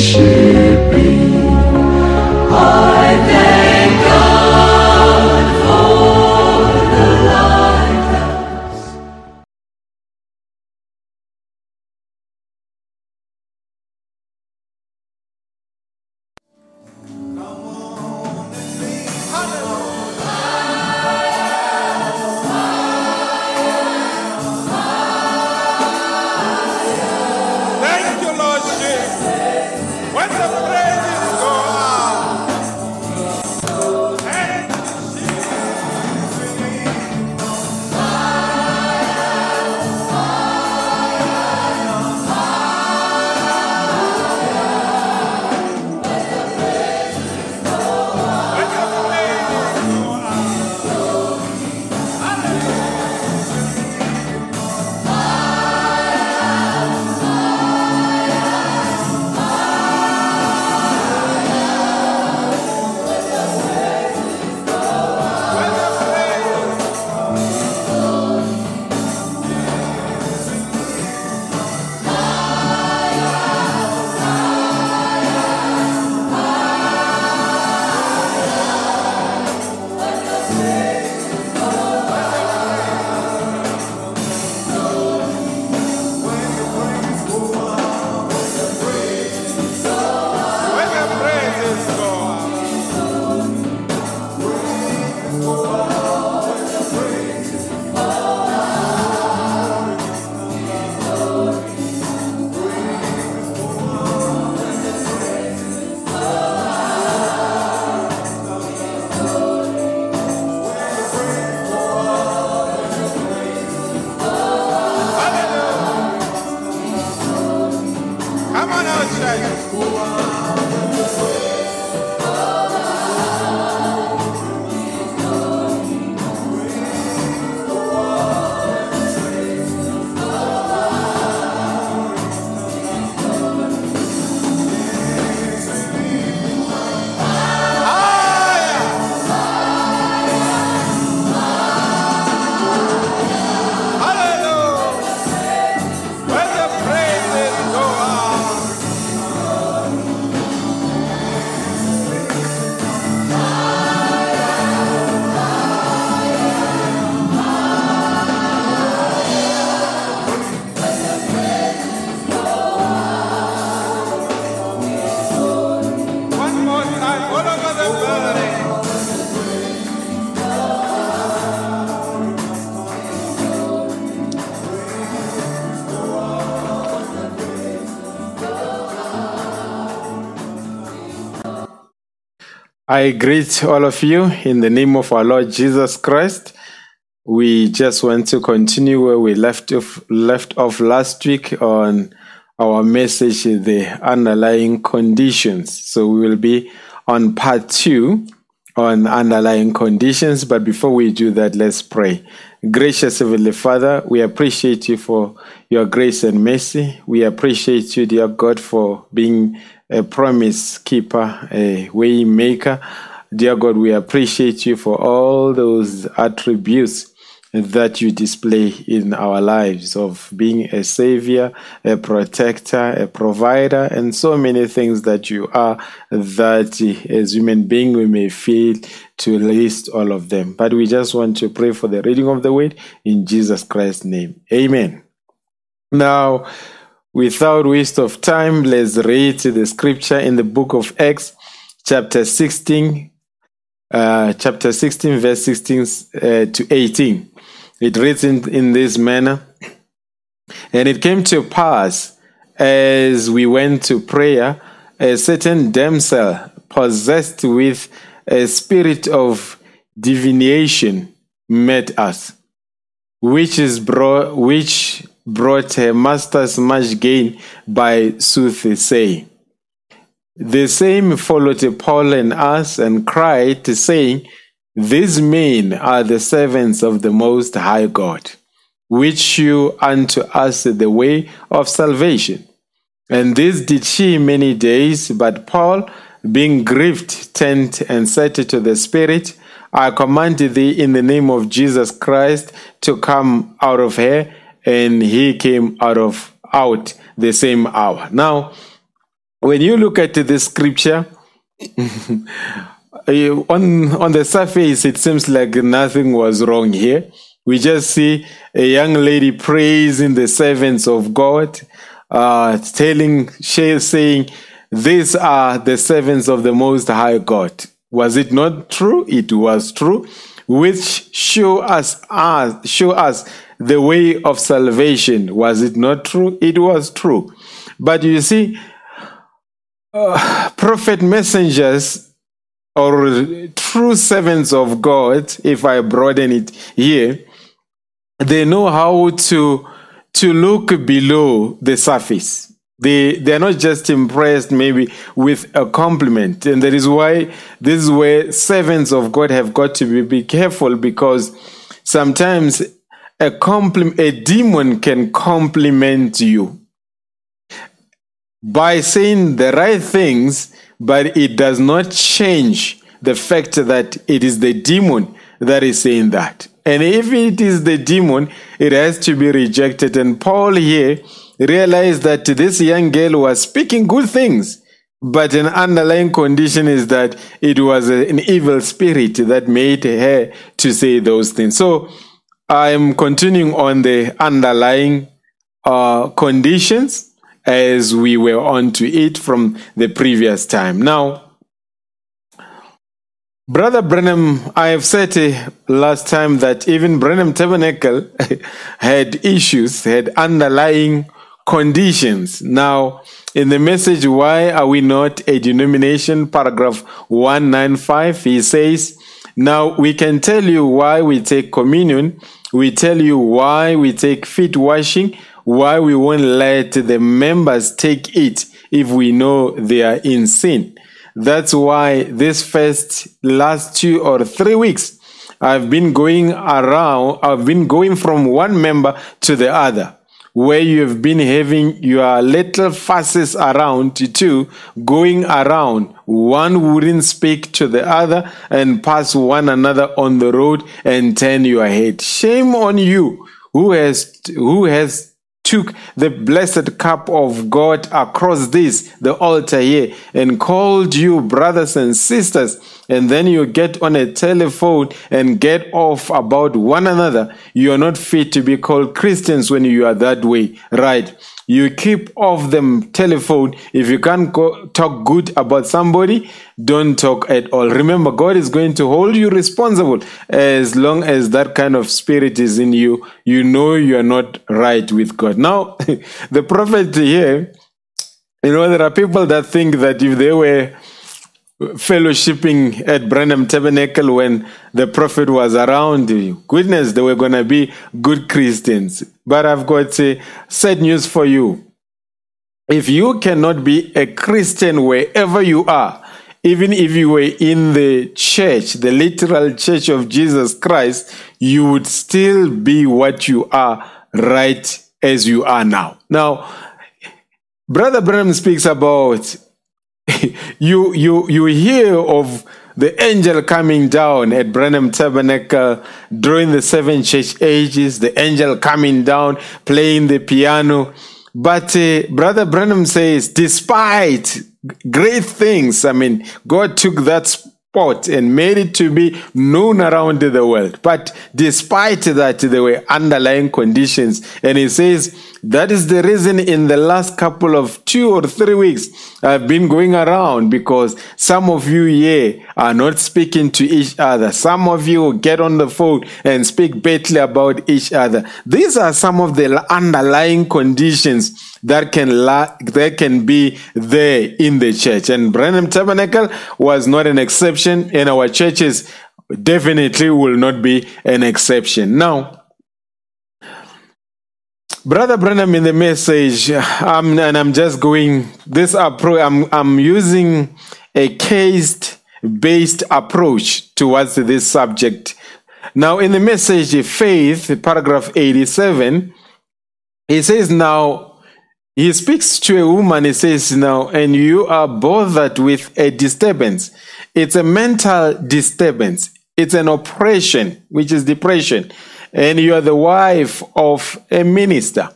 This Come on out, church. I greet all of you in the name of our Lord Jesus Christ. We just want to continue where we left off, left off last week on our message, the underlying conditions. So we will be on part two on underlying conditions. But before we do that, let's pray. Gracious Heavenly Father, we appreciate you for your grace and mercy. We appreciate you, dear God, for being a promise keeper, a way maker. Dear God, we appreciate you for all those attributes that you display in our lives of being a savior, a protector, a provider, and so many things that you are that as human being we may fail to list all of them. But we just want to pray for the reading of the word in Jesus Christ's name. Amen. Now, without waste of time, let's read the scripture in the book of Acts, chapter 16, uh, chapter 16, verse 16 uh, to 18. It reads in, in this manner And it came to pass as we went to prayer, a certain damsel possessed with a spirit of divination met us, which is brought, which brought her masters much gain by soothsaying. The same followed Paul and us and cried, saying, These men are the servants of the Most High God, which shew unto us the way of salvation. And this did she many days, but Paul, being grieved, turned and said to the Spirit, I command thee in the name of Jesus Christ to come out of her. And he came out of out the same hour. Now, when you look at the scripture, on on the surface it seems like nothing was wrong here. We just see a young lady praising the servants of God, uh, telling, saying, "These are the servants of the Most High God." Was it not true? It was true, which show us, uh, show us the way of salvation. Was it not true? It was true. But you see, uh, prophet messengers or true servants of God, if I broaden it here, they know how to to look below the surface. They they are not just impressed maybe with a compliment, and that is why this is where servants of God have got to be, be careful because sometimes a compliment a demon can compliment you by saying the right things, but it does not change the fact that it is the demon that is saying that. And if it is the demon, it has to be rejected. And Paul here realized that this young girl was speaking good things, but an underlying condition is that it was an evil spirit that made her to say those things. So I'm continuing on the underlying uh, conditions as we were on to it from the previous time. Now, Brother Branham, I have said uh, last time that even Branham Tabernacle had issues, had underlying conditions. Now, in the message, Why Are We Not a Denomination, paragraph 195, he says, Now we can tell you why we take communion, we tell you why we take feet washing, why we won't let the members take it if we know they are in sin. That's why this first last two or three weeks, I've been going around, I've been going from one member to the other, where you have been having your little fusses around too, going around. One wouldn't speak to the other and pass one another on the road and turn your head. Shame on you who has, who has took the blessed cup of God across this, the altar here, and called you brothers and sisters, and then you get on a telephone and get off about one another, you are not fit to be called Christians when you are that way, right? You keep off them telephone. If you can't go, talk good about somebody, don't talk at all. Remember, God is going to hold you responsible as long as that kind of spirit is in you. You know you are not right with God. Now, the prophet here, you know, there are people that think that if they were fellowshipping at Branham Tabernacle when the prophet was around, goodness, they were going to be good Christians. But I've got uh, sad news for you. If you cannot be a Christian wherever you are, even if you were in the church, the literal church of Jesus Christ, you would still be what you are right as you are now. Now, Brother Branham speaks about you you you hear of the angel coming down at Branham Tabernacle during the seven church ages, the angel coming down playing the piano. But uh, Brother Branham says, despite great things, I mean, God took that spot and made it to be known around the world. But despite that, there were underlying conditions. And he says, that is the reason in the last couple of two or three weeks, I've been going around because some of you here are not speaking to each other. Some of you get on the phone and speak badly about each other. These are some of the underlying conditions that can la- that can be there in the church. And Branham Tabernacle was not an exception, and our churches definitely will not be an exception. Now, Brother Branham in the message, um, and I'm just going this approach. I'm I'm using a case-based approach towards this subject. Now, in the message, faith, paragraph 87, he says, "Now he speaks to a woman. He says, "Now, and you are bothered with a disturbance. It's a mental disturbance. It's an oppression, which is depression." And you are the wife of a minister,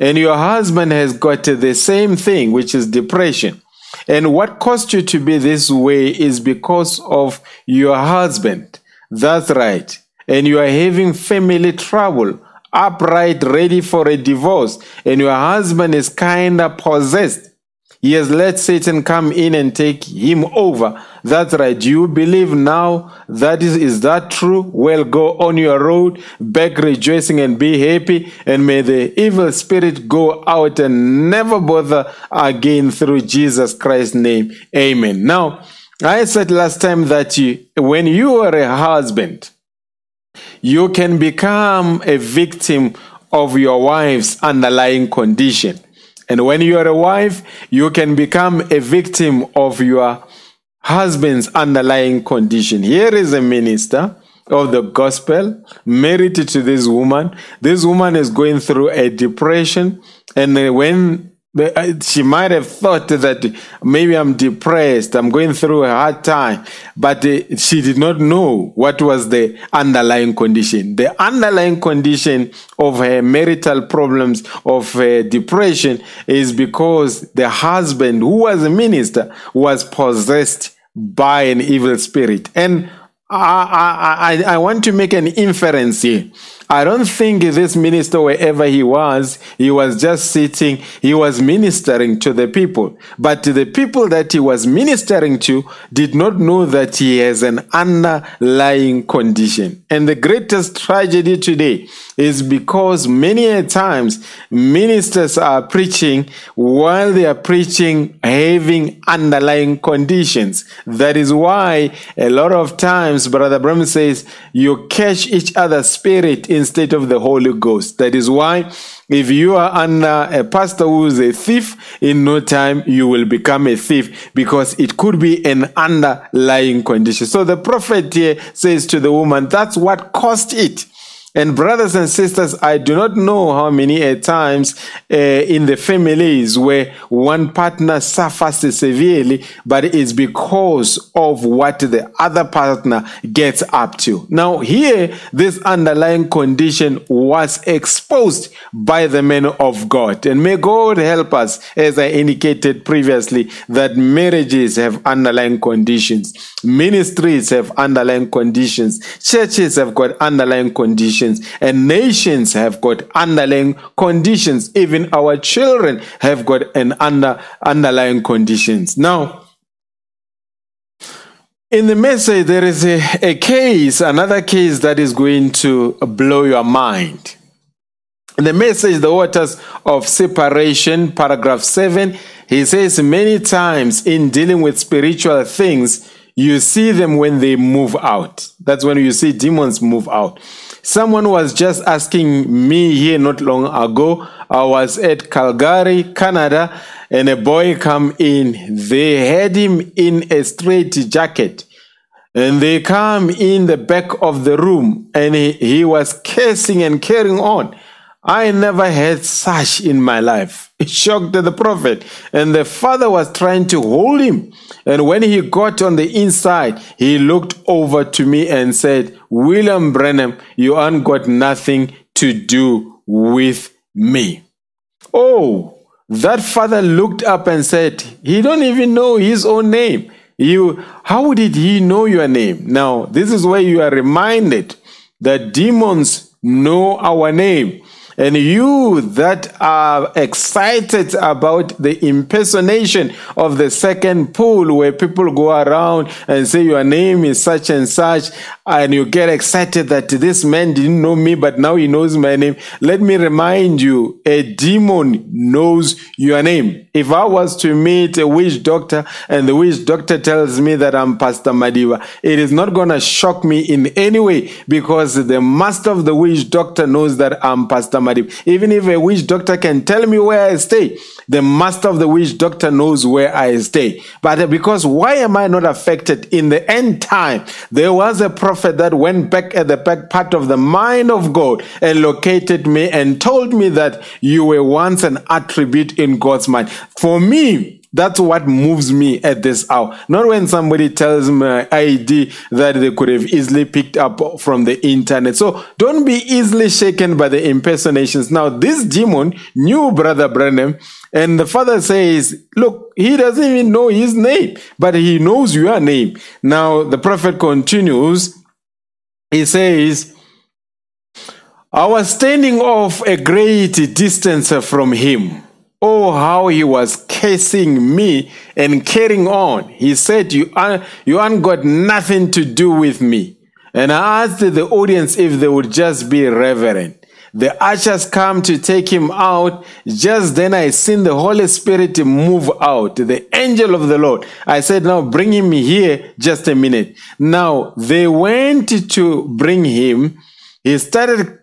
and your husband has got the same thing, which is depression. And what caused you to be this way is because of your husband. That's right. And you are having family trouble, upright, ready for a divorce, and your husband is kind of possessed. He has let Satan come in and take him over. That's right. You believe now that is, is that true? Well, go on your road, back rejoicing and be happy. And may the evil spirit go out and never bother again through Jesus Christ's name. Amen. Now, I said last time that you, when you are a husband, you can become a victim of your wife's underlying condition. And when you are a wife, you can become a victim of your husband's underlying condition. Here is a minister of the gospel married to this woman. This woman is going through a depression. And when she might have thought that maybe I'm depressed, I'm going through a hard time, but uh, she did not know what was the underlying condition. The underlying condition of her marital problems, of her depression, is because the husband, who was a minister, was possessed by an evil spirit. And I, I, I, I want to make an inference here. I don't think this minister, wherever he was, he was just sitting, he was ministering to the people. But the people that he was ministering to did not know that he has an underlying condition. And the greatest tragedy today is because many a times ministers are preaching while they are preaching having underlying conditions. That is why a lot of times, Brother Branham says, you catch each other's spirit instead of the Holy Ghost. That is why if you are under a pastor who is a thief, in no time you will become a thief because it could be an underlying condition. So the prophet here says to the woman, that's what caused it. And brothers and sisters, I do not know how many times uh, in the families where one partner suffers severely, but it's because of what the other partner gets up to. Now, here, this underlying condition was exposed by the men of God. And may God help us, as I indicated previously, that marriages have underlying conditions, ministries have underlying conditions, churches have got underlying conditions and nations have got underlying conditions. Even our children have got an under, underlying conditions. Now, in the message, there is a, a case, another case that is going to blow your mind. In the message, The Waters of Separation, paragraph 7, he says, Many times in dealing with spiritual things, you see them when they move out. That's when you see demons move out. Someone was just asking me here not long ago. I was at Calgary, Canada, and a boy come in. They had him in a straight jacket. And they come in the back of the room and he, he was cursing and carrying on. I never had such in my life. It shocked the prophet. And the father was trying to hold him. And when he got on the inside, he looked over to me and said, William Branham, you ain't got nothing to do with me. Oh, that father looked up and said, he don't even know his own name. You, how did he know your name? Now, this is where you are reminded that demons know our name. And you that are excited about the impersonation of the second pull, where people go around and say your name is such and such, and you get excited that this man didn't know me, but now he knows my name. Let me remind you, a demon knows your name. If I was to meet a witch doctor and the witch doctor tells me that I'm Pastor Madiba, it is not going to shock me in any way because the master of the witch doctor knows that I'm Pastor Madiba Even if a witch doctor can tell me where I stay, the master of the witch doctor knows where I stay. But because why am I not affected? In the end time, there was a prophet that went back at the back part of the mind of God and located me and told me that you were once an attribute in God's mind. For me, that's what moves me at this hour. Not when somebody tells my ID that they could have easily picked up from the internet. So don't be easily shaken by the impersonations. Now, this demon knew Brother Branham, and the father says, Look, he doesn't even know his name, but he knows your name. Now, the prophet continues. He says, I was standing off a great distance from him. Oh, how he was cursing me and carrying on. He said, you, are, you ain't got nothing to do with me. And I asked the audience if they would just be reverent. The ushers come to take him out. Just then I seen the Holy Spirit move out, the angel of the Lord. I said, now bring him here just a minute. Now they went to bring him. He started,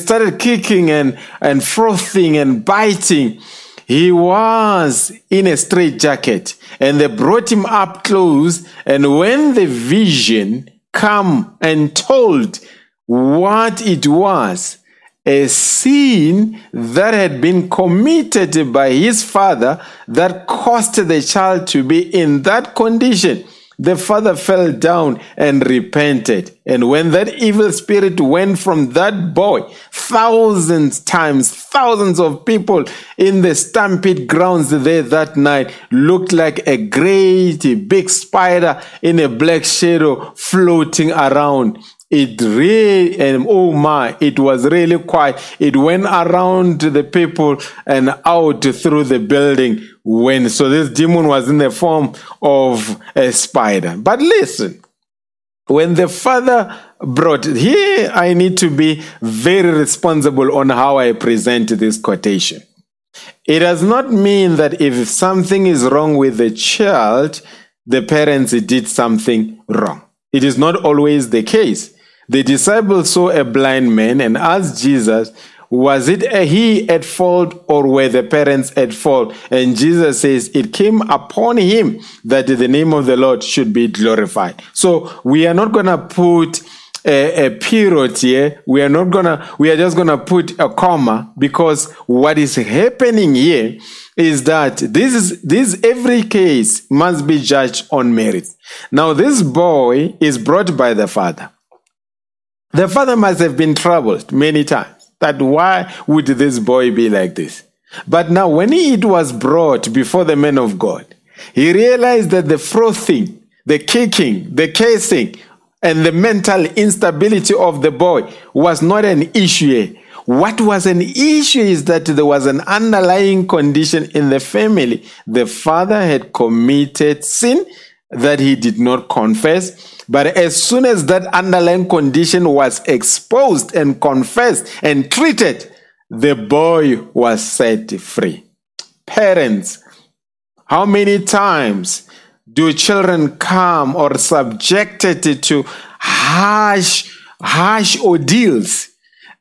started kicking and, and frothing and biting. He was in a straight jacket and they brought him up close. And when the vision come and told what it was, a sin that had been committed by his father that caused the child to be in that condition. The father fell down and repented. And when that evil spirit went from that boy, thousands times, thousands of people in the stampede grounds there that night looked like a great big spider in a black shadow floating around. It really, and oh my, it was really quiet. It went around the people and out through the building when, so this demon was in the form of a spider. But listen, when the father brought here, I need to be very responsible on how I present this quotation. It does not mean that if something is wrong with the child, the parents did something wrong. It is not always the case. The disciples saw a blind man and asked Jesus, was it he at fault or were the parents at fault? And Jesus says it came upon him that the name of the Lord should be glorified. So we are not going to put a, a, period here. We are not gonna, we are just gonna put a comma because what is happening here is that this is, this every case must be judged on merit. Now this boy is brought by the father. The father must have been troubled many times that why would this boy be like this? But now when it was brought before the men of God, he realized that the frothing, the kicking, the casing, and the mental instability of the boy was not an issue. What was an issue is that there was an underlying condition in the family. The father had committed sin that he did not confess but as soon as that underlying condition was exposed and confessed and treated, the boy was set free. Parents, how many times do children come or subjected to harsh, harsh ordeals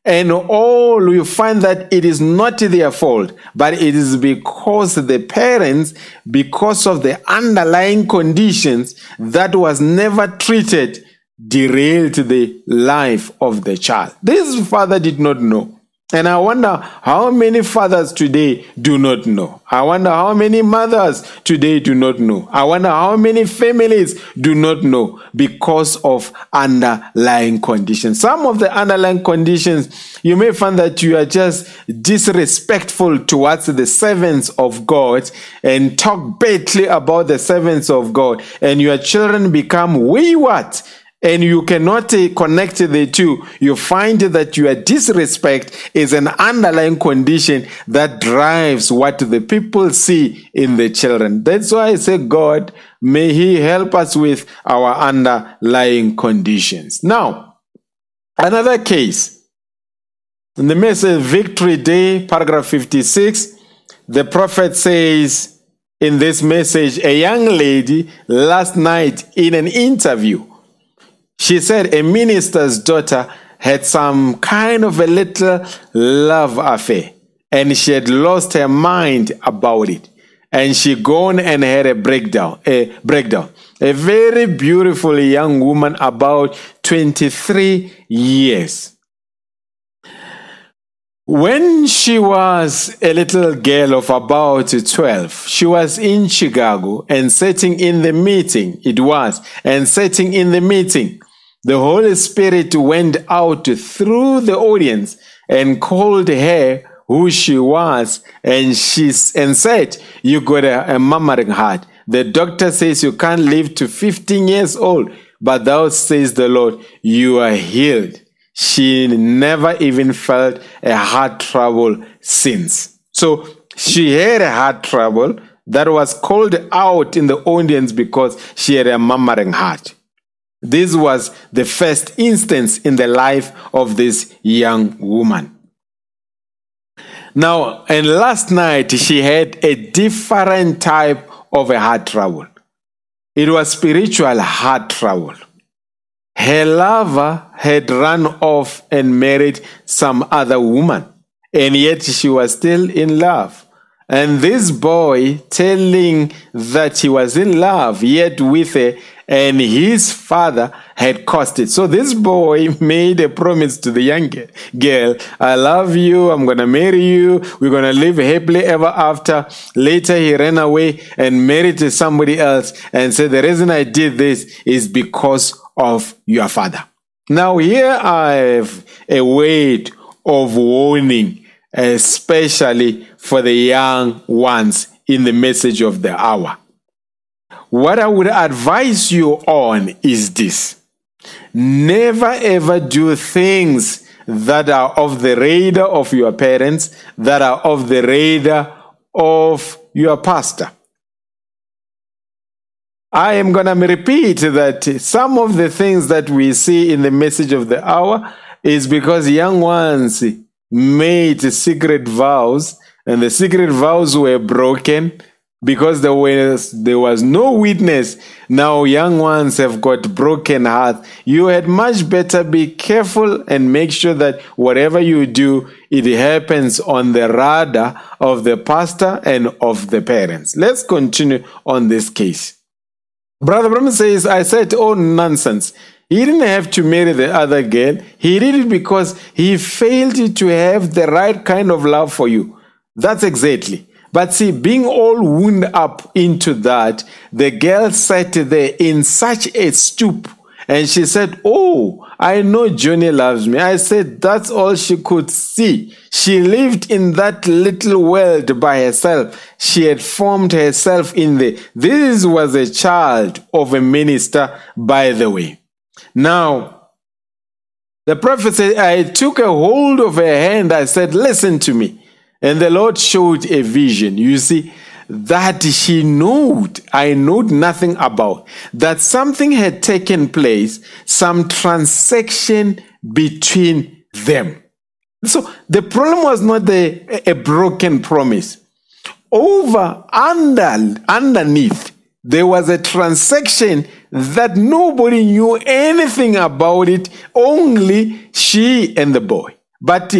and all you find that it is not their fault, but it is because the parents, because of the underlying conditions that was never treated, derailed the life of the child. This father did not know. And I wonder how many fathers today do not know. I wonder how many mothers today do not know. I wonder how many families do not know because of underlying conditions. Some of the underlying conditions, you may find that you are just disrespectful towards the servants of God and talk badly about the servants of God, and your children become wayward and you cannot uh, connect the two, you find that your disrespect is an underlying condition that drives what the people see in the children. That's why I say, God, may He help us with our underlying conditions. Now, another case. In the message Victory Day, paragraph 56, the prophet says in this message, a young lady last night in an interview she said a minister's daughter had some kind of a little love affair and she had lost her mind about it. And she gone and had a breakdown a breakdown. A very beautiful young woman about 23 years when she was a little girl of about 12, she was in Chicago and sitting in the meeting. It was, and sitting in the meeting. The Holy Spirit went out through the audience and called her who she was and she and said, You got a, a murmuring heart. The doctor says you can't live to 15 years old, but thou says the Lord, you are healed. She never even felt a heart trouble since. So she had a heart trouble that was called out in the audience because she had a murmuring heart. This was the first instance in the life of this young woman. Now, and last night she had a different type of a heart trouble. It was spiritual heart trouble. Her lover had run off and married some other woman, and yet she was still in love. And this boy telling that he was in love, yet with her, and his father had caused it. So this boy made a promise to the young girl I love you, I'm to marry you, we're to live happily ever after. Later, he ran away and married somebody else and said, The reason I did this is because of your father. Now, here I have a word of warning, especially for the young ones in the message of the hour. What I would advise you on is this never ever do things that are of the radar of your parents, that are of the radar of your pastor. I am going to repeat that some of the things that we see in the message of the hour is because young ones made secret vows and the secret vows were broken because there was there was no witness. Now young ones have got broken heart. You had much better be careful and make sure that whatever you do it happens on the radar of the pastor and of the parents. Let's continue on this case brother Branham says i said oh nonsense. He didn't have to marry the other girl. He did it because he failed to have the right kind of love for you. That's exactly. But see, being all wound up into that, the girl sat there in such a stoop. And she said, Oh, I know Johnny loves me. I said, That's all she could see. She lived in that little world by herself. She had formed herself in there. This was a child of a minister, by the way. Now, the prophet said, I took a hold of her hand. I said, Listen to me. And the Lord showed a vision. You see, that she knew, I knew nothing about, that something had taken place, some transaction between them. So the problem was not the, a broken promise. Over, under, underneath, there was a transaction that nobody knew anything about it, only she and the boy. But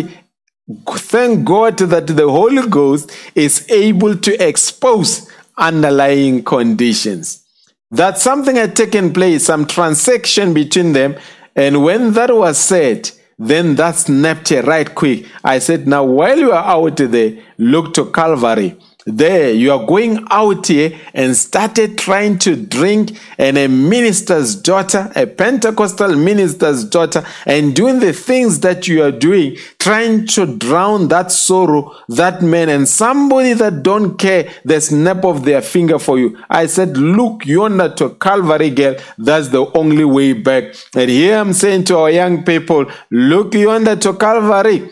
Thank God that the Holy Ghost is able to expose underlying conditions. That something had taken place, some transaction between them. And when that was said, then that snapped right quick. I said, Now, while you are out there, look to Calvary there you are going out here and started trying to drink and a minister's daughter a pentecostal minister's daughter and doing the things that you are doing trying to drown that sorrow that man and somebody that don't care the snap of their finger for you. I said look yonder to calvary girl. That's the only way back. And here i'm saying to our young people look yonder to calvary.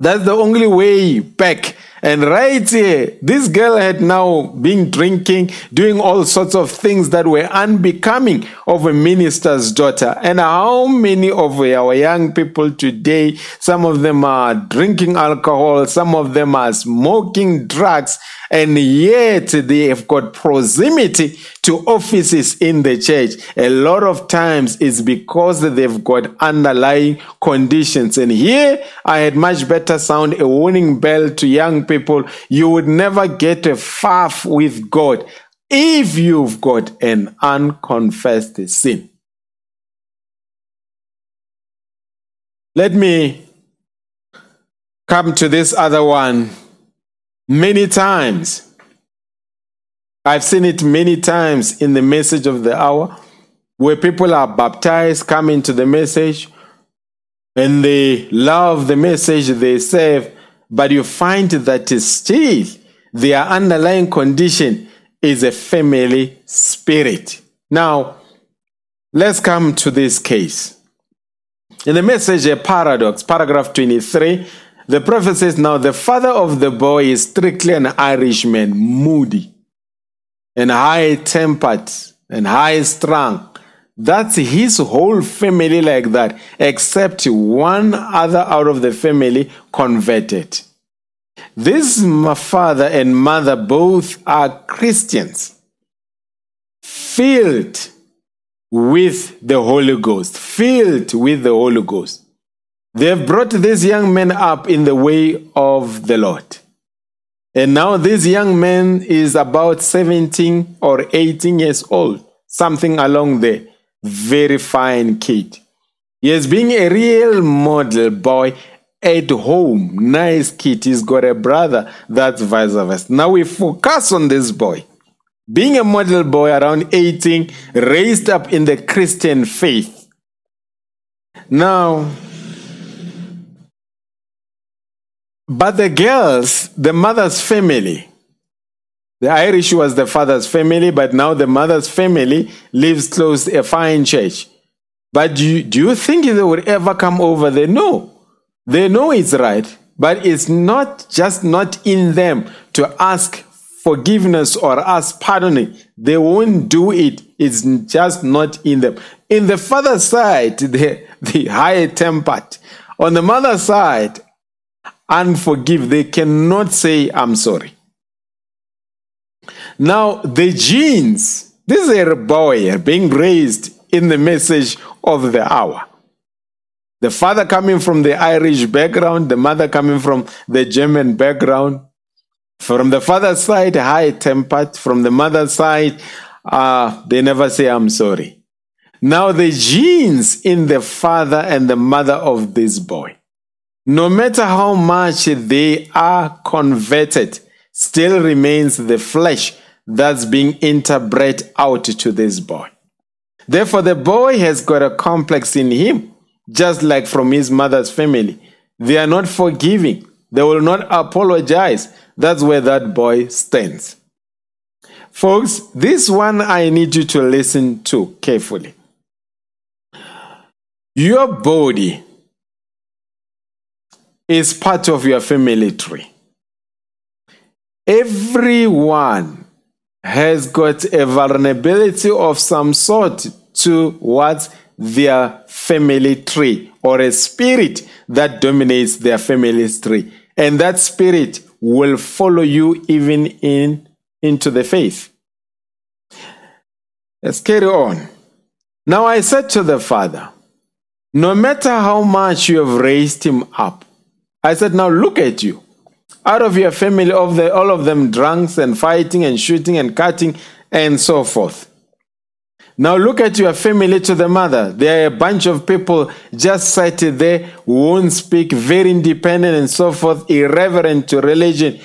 That's the only way back and right here, this girl had now been drinking, doing all sorts of things that were unbecoming of a minister's daughter. And how many of our young people today, some of them are drinking alcohol, some of them are smoking drugs, and yet they have got proximity to offices in the church, a lot of times it's because they've got underlying conditions. And here I had much better sound a warning bell to young people. You would never get a faff with God if you've got an unconfessed sin. Let me come to this other one many times. I've seen it many times in the message of the hour where people are baptized, come into the message, and they love the message they serve, but you find that still their underlying condition is a family spirit. Now, let's come to this case. In the message, a paradox, paragraph 23, the prophet says, Now the father of the boy is strictly an Irishman, moody and high tempered and high strung. That's his whole family like that, except one other out of the family converted. This father and mother both are Christians, filled with the Holy Ghost, filled with the Holy Ghost. They've brought this young man up in the way of the Lord. And now this young man is about 17 or 18 years old, something along there. Very fine kid. He is being a real model boy at home. Nice kid. He's got a brother that's vice versa. Now we focus on this boy. Being a model boy around 18, raised up in the Christian faith. Now, but the girls, the mother's family, the Irish was the father's family, but now the mother's family lives close a fine church. But do you, do you think they would ever come over there? No. They know it's right, but it's not just not in them to ask forgiveness or ask pardoning. They won't do it. It's just not in them. In the father's side, the, the high tempered. On the mother's side, unforgive. They cannot say, I'm sorry. Now, the genes, this is a boy being raised in the message of the hour. The father coming from the Irish background, the mother coming from the German background. From the father's side, high tempered. From the mother's side, uh, they never say, I'm sorry. Now, the genes in the father and the mother of this boy, no matter how much they are converted, still remains the flesh that's being interbred out to this boy. Therefore, the boy has got a complex in him just like from his mother's family. They are not forgiving, they will not apologize. That's where that boy stands. Folks, this one I need you to listen to carefully. Your body is part of your family tree. Everyone has got a vulnerability of some sort towards their family tree or a spirit that dominates their family tree. And that spirit will follow you even in into the faith. Let's carry on. Now I said to the father, no matter how much you have raised him up, I said, now look at you. Out of your family, of the, all of them drunks and fighting and shooting and cutting and so forth. Now look at your family to the mother. There are a bunch of people just cited there won't speak, very independent and so forth, irreverent to religion.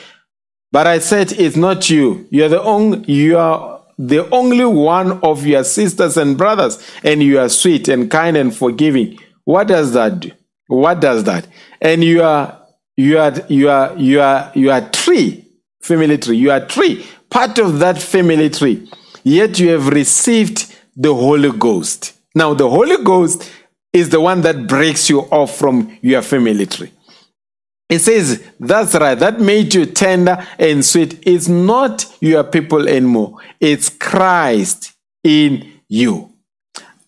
But I said it's not you. You're the only you are the only one of your sisters and brothers, and you are sweet and kind and forgiving. What does that do? What does that? And you are you are you are you are you are tree, family tree. You are tree, part of that family tree. Yet you have received the Holy Ghost. Now, the Holy Ghost is the one that breaks you off from your family tree. It says, that's right, that made you tender and sweet. It's not your people anymore, it's Christ in you.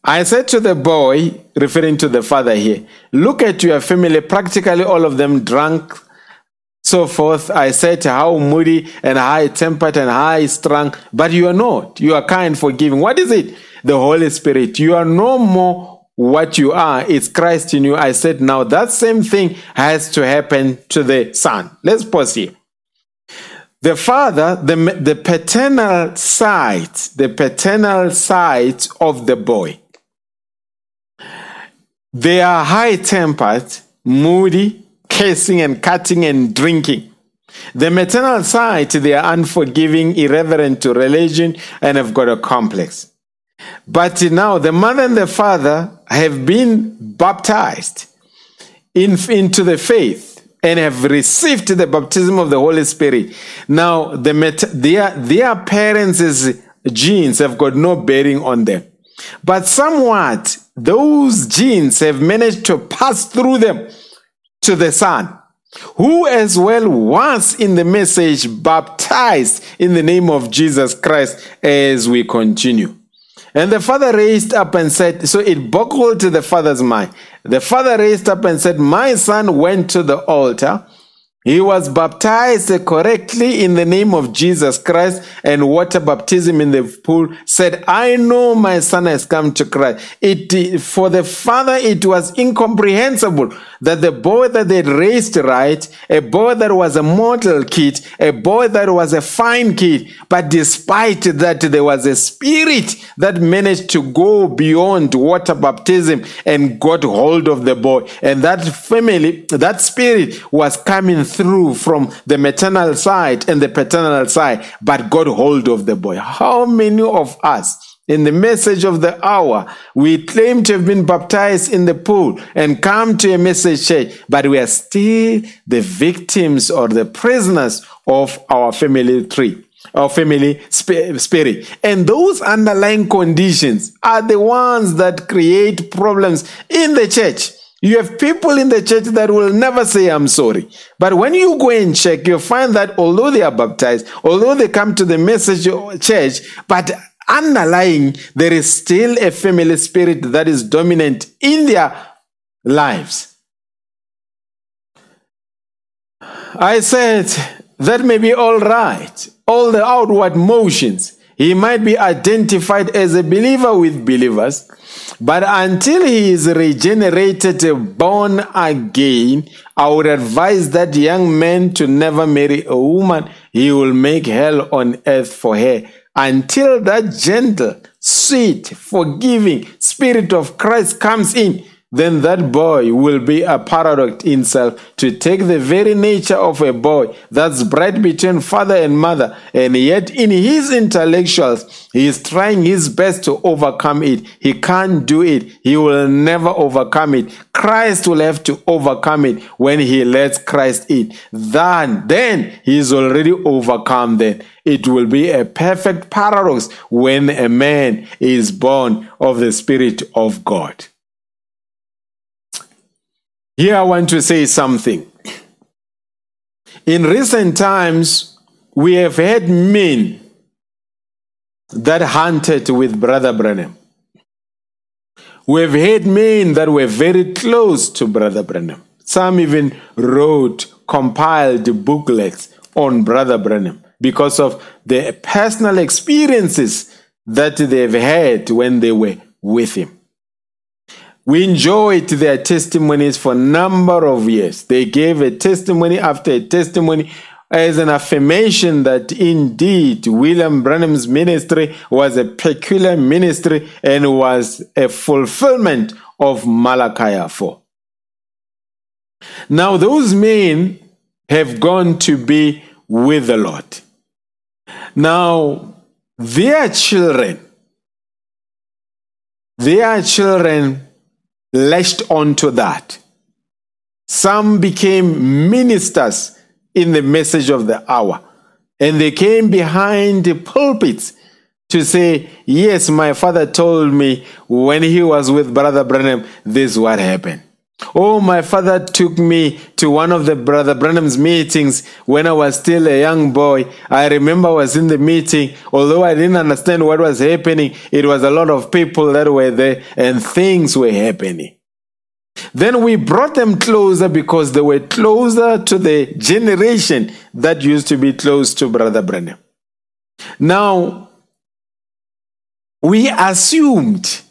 I said to the boy, referring to the father here, look at your family, practically all of them drunk, so forth. I said how moody and high tempered and high strung, but you are not. You are kind, forgiving. What is it? The Holy Spirit. You are no more what you are. It's Christ in you. I said now that same thing has to happen to the Son. Let's pause here. The father, the, the paternal side, the paternal side of the boy. They are high tempered, moody, cursing and cutting and drinking. The maternal side, they are unforgiving, irreverent to religion, and have got a complex. But now the mother and the father have been baptized in, into the faith and have received the baptism of the Holy Spirit. Now, the their, their parents' genes have got no bearing on them. But somewhat, those genes have managed to pass through them to the Son, who as well was in the message baptized in the name of Jesus Christ as we continue. And the father raised up and said, so it buckled to the father's mind. The father raised up and said, My son went to the altar. He was baptized correctly in the name of Jesus Christ and water baptism in the pool said, I know my son has come to Christ. It, for the father, it was incomprehensible that the boy that they raised right, a boy that was a mortal kid, a boy that was a fine kid, but despite that, there was a spirit that managed to go beyond water baptism and got hold of the boy. And that family, that spirit was coming through from the maternal side and the paternal side, but got hold of the boy. How many of us in the message of the hour, we claim to have been baptized in the pool and come to a message church, but we are still the victims or the prisoners of our family tree. Our family spirit. And those underlying conditions are the ones that create problems in the church. You have people in the church that will never say, I'm sorry. But when you go and check, you'll find that although they are baptized, although they come to the message church, but underlying, there is still a family spirit that is dominant in their lives. I said that may be all right, all the outward motions. He might be identified as a believer with believers, but until he is regenerated, born again, I would advise that young man to never marry a woman. He will make hell on earth for her until that gentle, sweet, forgiving Spirit of Christ comes in, then that boy will be a paradox himself to take the very nature of a boy that's bred between father and mother, and yet in his intellectuals, he is trying his best to overcome it. He can't do it. He will never overcome it. Christ will have to overcome it when he lets Christ in. Then, then he's already overcome then. It will be a perfect paradox when a man is born of the Spirit of God. Here I want to say something. In recent times, we have had men that hunted with Brother Branham. We've had men that were very close to Brother Branham. Some even wrote, compiled booklets on Brother Branham because of the personal experiences that they've had when they were with him. We enjoyed their testimonies for a number of years. They gave a testimony after a testimony as an affirmation that indeed William Branham's ministry was a peculiar ministry and was a fulfillment of Malachi 4. Now, those men have gone to be with the Lord. Now, their children, their children latched onto that. Some became ministers in the message of the hour. And they came behind the pulpits to say, Yes, my father told me when he was with Brother Branham, this is what happened. Oh, my father took me to one of the Brother Branham's meetings when I was still a young boy. I remember I was in the meeting. Although I didn't understand what was happening, it was a lot of people that were there and things were happening. Then we brought them closer because they were closer to the generation that used to be close to Brother Branham. Now, we assumed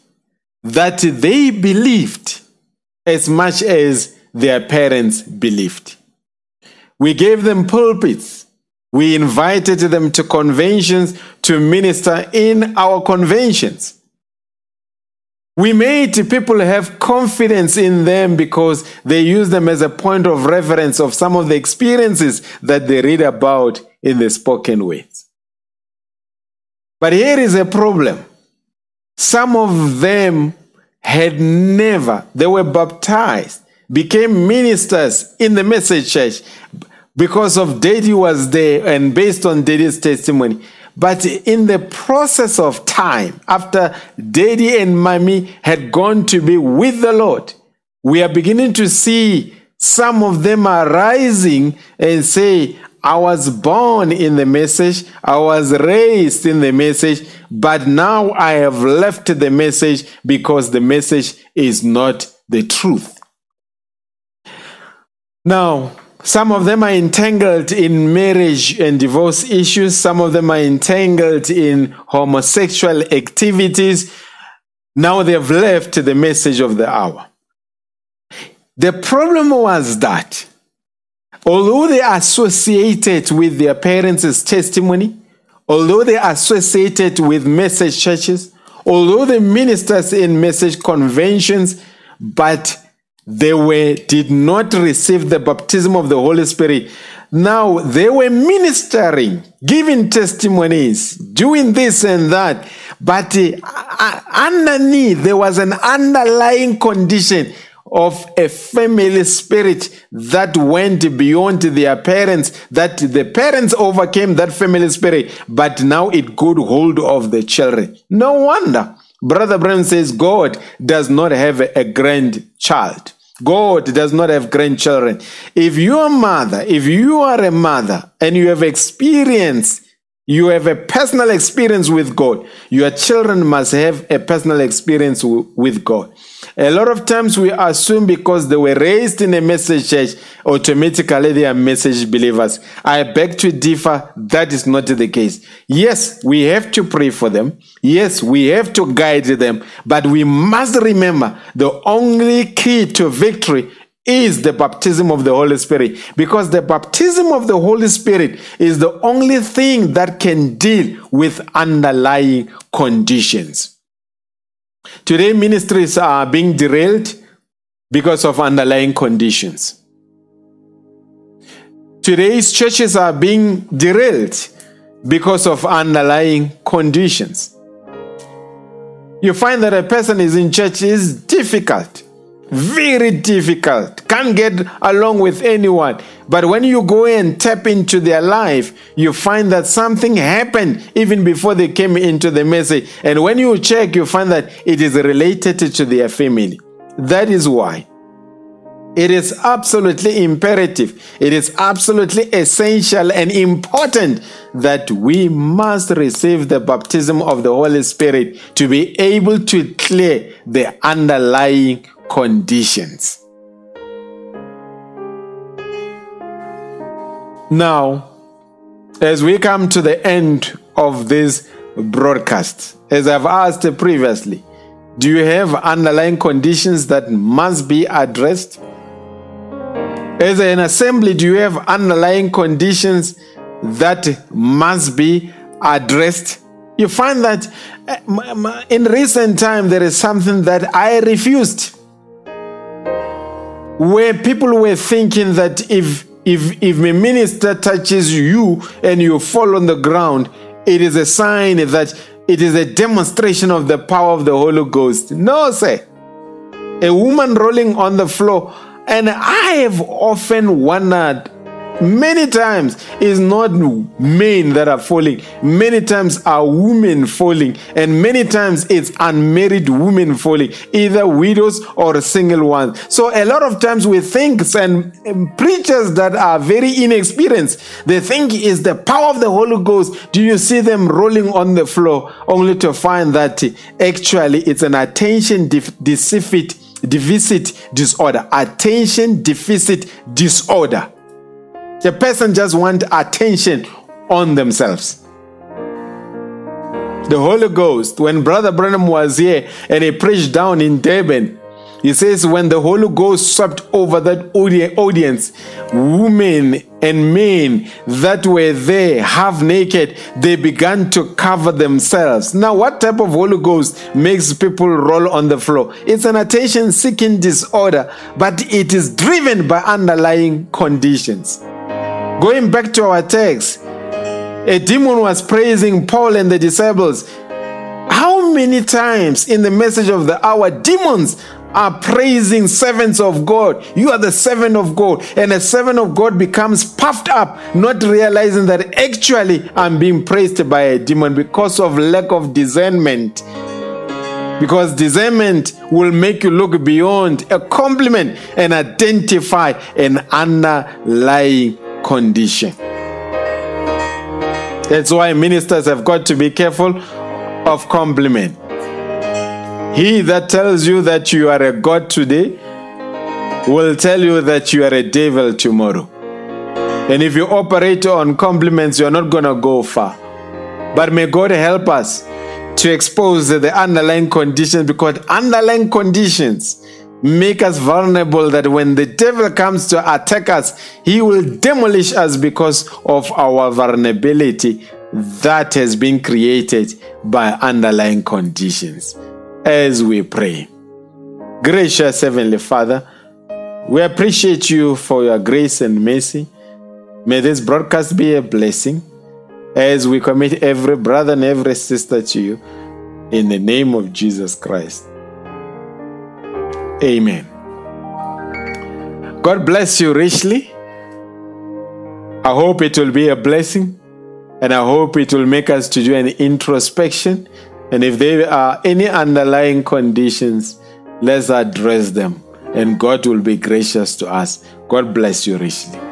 that they believed as much as their parents believed. We gave them pulpits. We invited them to conventions to minister in our conventions. We made people have confidence in them because they use them as a point of reference of some of the experiences that they read about in the spoken words. But here is a problem. Some of them had never, they were baptized, became ministers in the message church because of Daddy was there and based on Daddy's testimony. But in the process of time, after Daddy and Mommy had gone to be with the Lord, we are beginning to see some of them are rising and say, I was born in the message, I was raised in the message, but now I have left the message because the message is not the truth. Now, some of them are entangled in marriage and divorce issues. Some of them are entangled in homosexual activities. Now they've left the message of the hour. The problem was that although they associated with their parents' testimony, although they associated with message churches, although the ministers in message conventions, but they were did not receive the baptism of the Holy Spirit. Now they were ministering, giving testimonies, doing this and that, but uh, underneath there was an underlying condition of a family spirit that went beyond their parents, that the parents overcame that family spirit, but now it got hold of the children. No wonder. Brother Branham says God does not have a grandchild. God does not have grandchildren. If you are a mother, if you are a mother and you have experience, you have a personal experience with God. Your children must have a personal experience with God. A lot of times we assume because they were raised in a message church, automatically they are message believers. I beg to differ. That is not the case. Yes, we have to pray for them. Yes, we have to guide them. But we must remember the only key to victory is the baptism of the Holy Spirit because the baptism of the Holy Spirit is the only thing that can deal with underlying conditions. Today, ministries are being derailed because of underlying conditions. Today's churches are being derailed because of underlying conditions. You find that a person is in church is difficult very difficult. Can't get along with anyone. But when you go and tap into their life, you find that something happened even before they came into the message. And when you check, you find that it is related to their family. That is why it is absolutely imperative, it is absolutely essential and important that we must receive the baptism of the Holy Spirit to be able to clear the underlying conditions. Now, as we come to the end of this broadcast, as I've asked previously, do you have underlying conditions that must be addressed? As an assembly, do you have underlying conditions that must be addressed? You find that uh, in recent time there is something that I refused where people were thinking that if if if a minister touches you and you fall on the ground, it is a sign that it is a demonstration of the power of the Holy Ghost. No, sir. A woman rolling on the floor, and I have often wondered many times it's not men that are falling many times are women falling and many times it's unmarried women falling either widows or single ones so a lot of times we think and preachers that are very inexperienced they think is the power of the holy ghost do you see them rolling on the floor only to find that actually it's an attention deficit deficit disorder. Attention deficit disorder. The person just want attention on themselves. The Holy Ghost, when Brother Branham was here and he preached down in Durban, he says, when the Holy Ghost swept over that audi- audience, women and men that were there half naked, they began to cover themselves. Now, what type of Holy Ghost makes people roll on the floor? It's an attention seeking disorder, but it is driven by underlying conditions. Going back to our text, a demon was praising Paul and the disciples. How many times in the message of the hour, demons are praising servants of God? You are the servant of God, and a servant of God becomes puffed up, not realizing that actually I'm being praised by a demon because of lack of discernment. Because discernment will make you look beyond a compliment and identify an underlying condition. That's why ministers have got to be careful of compliment. He that tells you that you are a God today will tell you that you are a devil tomorrow. And if you operate on compliments, you're not going to go far. But may God help us to expose the underlying conditions because underlying conditions make us vulnerable that when the devil comes to attack us, he will demolish us because of our vulnerability that has been created by underlying conditions. As we pray, gracious Heavenly Father, we appreciate you for your grace and mercy. May this broadcast be a blessing as we commit every brother and every sister to you in the name of Jesus Christ. Amen. God bless you richly. I hope it will be a blessing and I hope it will make us to do an introspection. And if there are any underlying conditions, let's address them and God will be gracious to us. God bless you richly.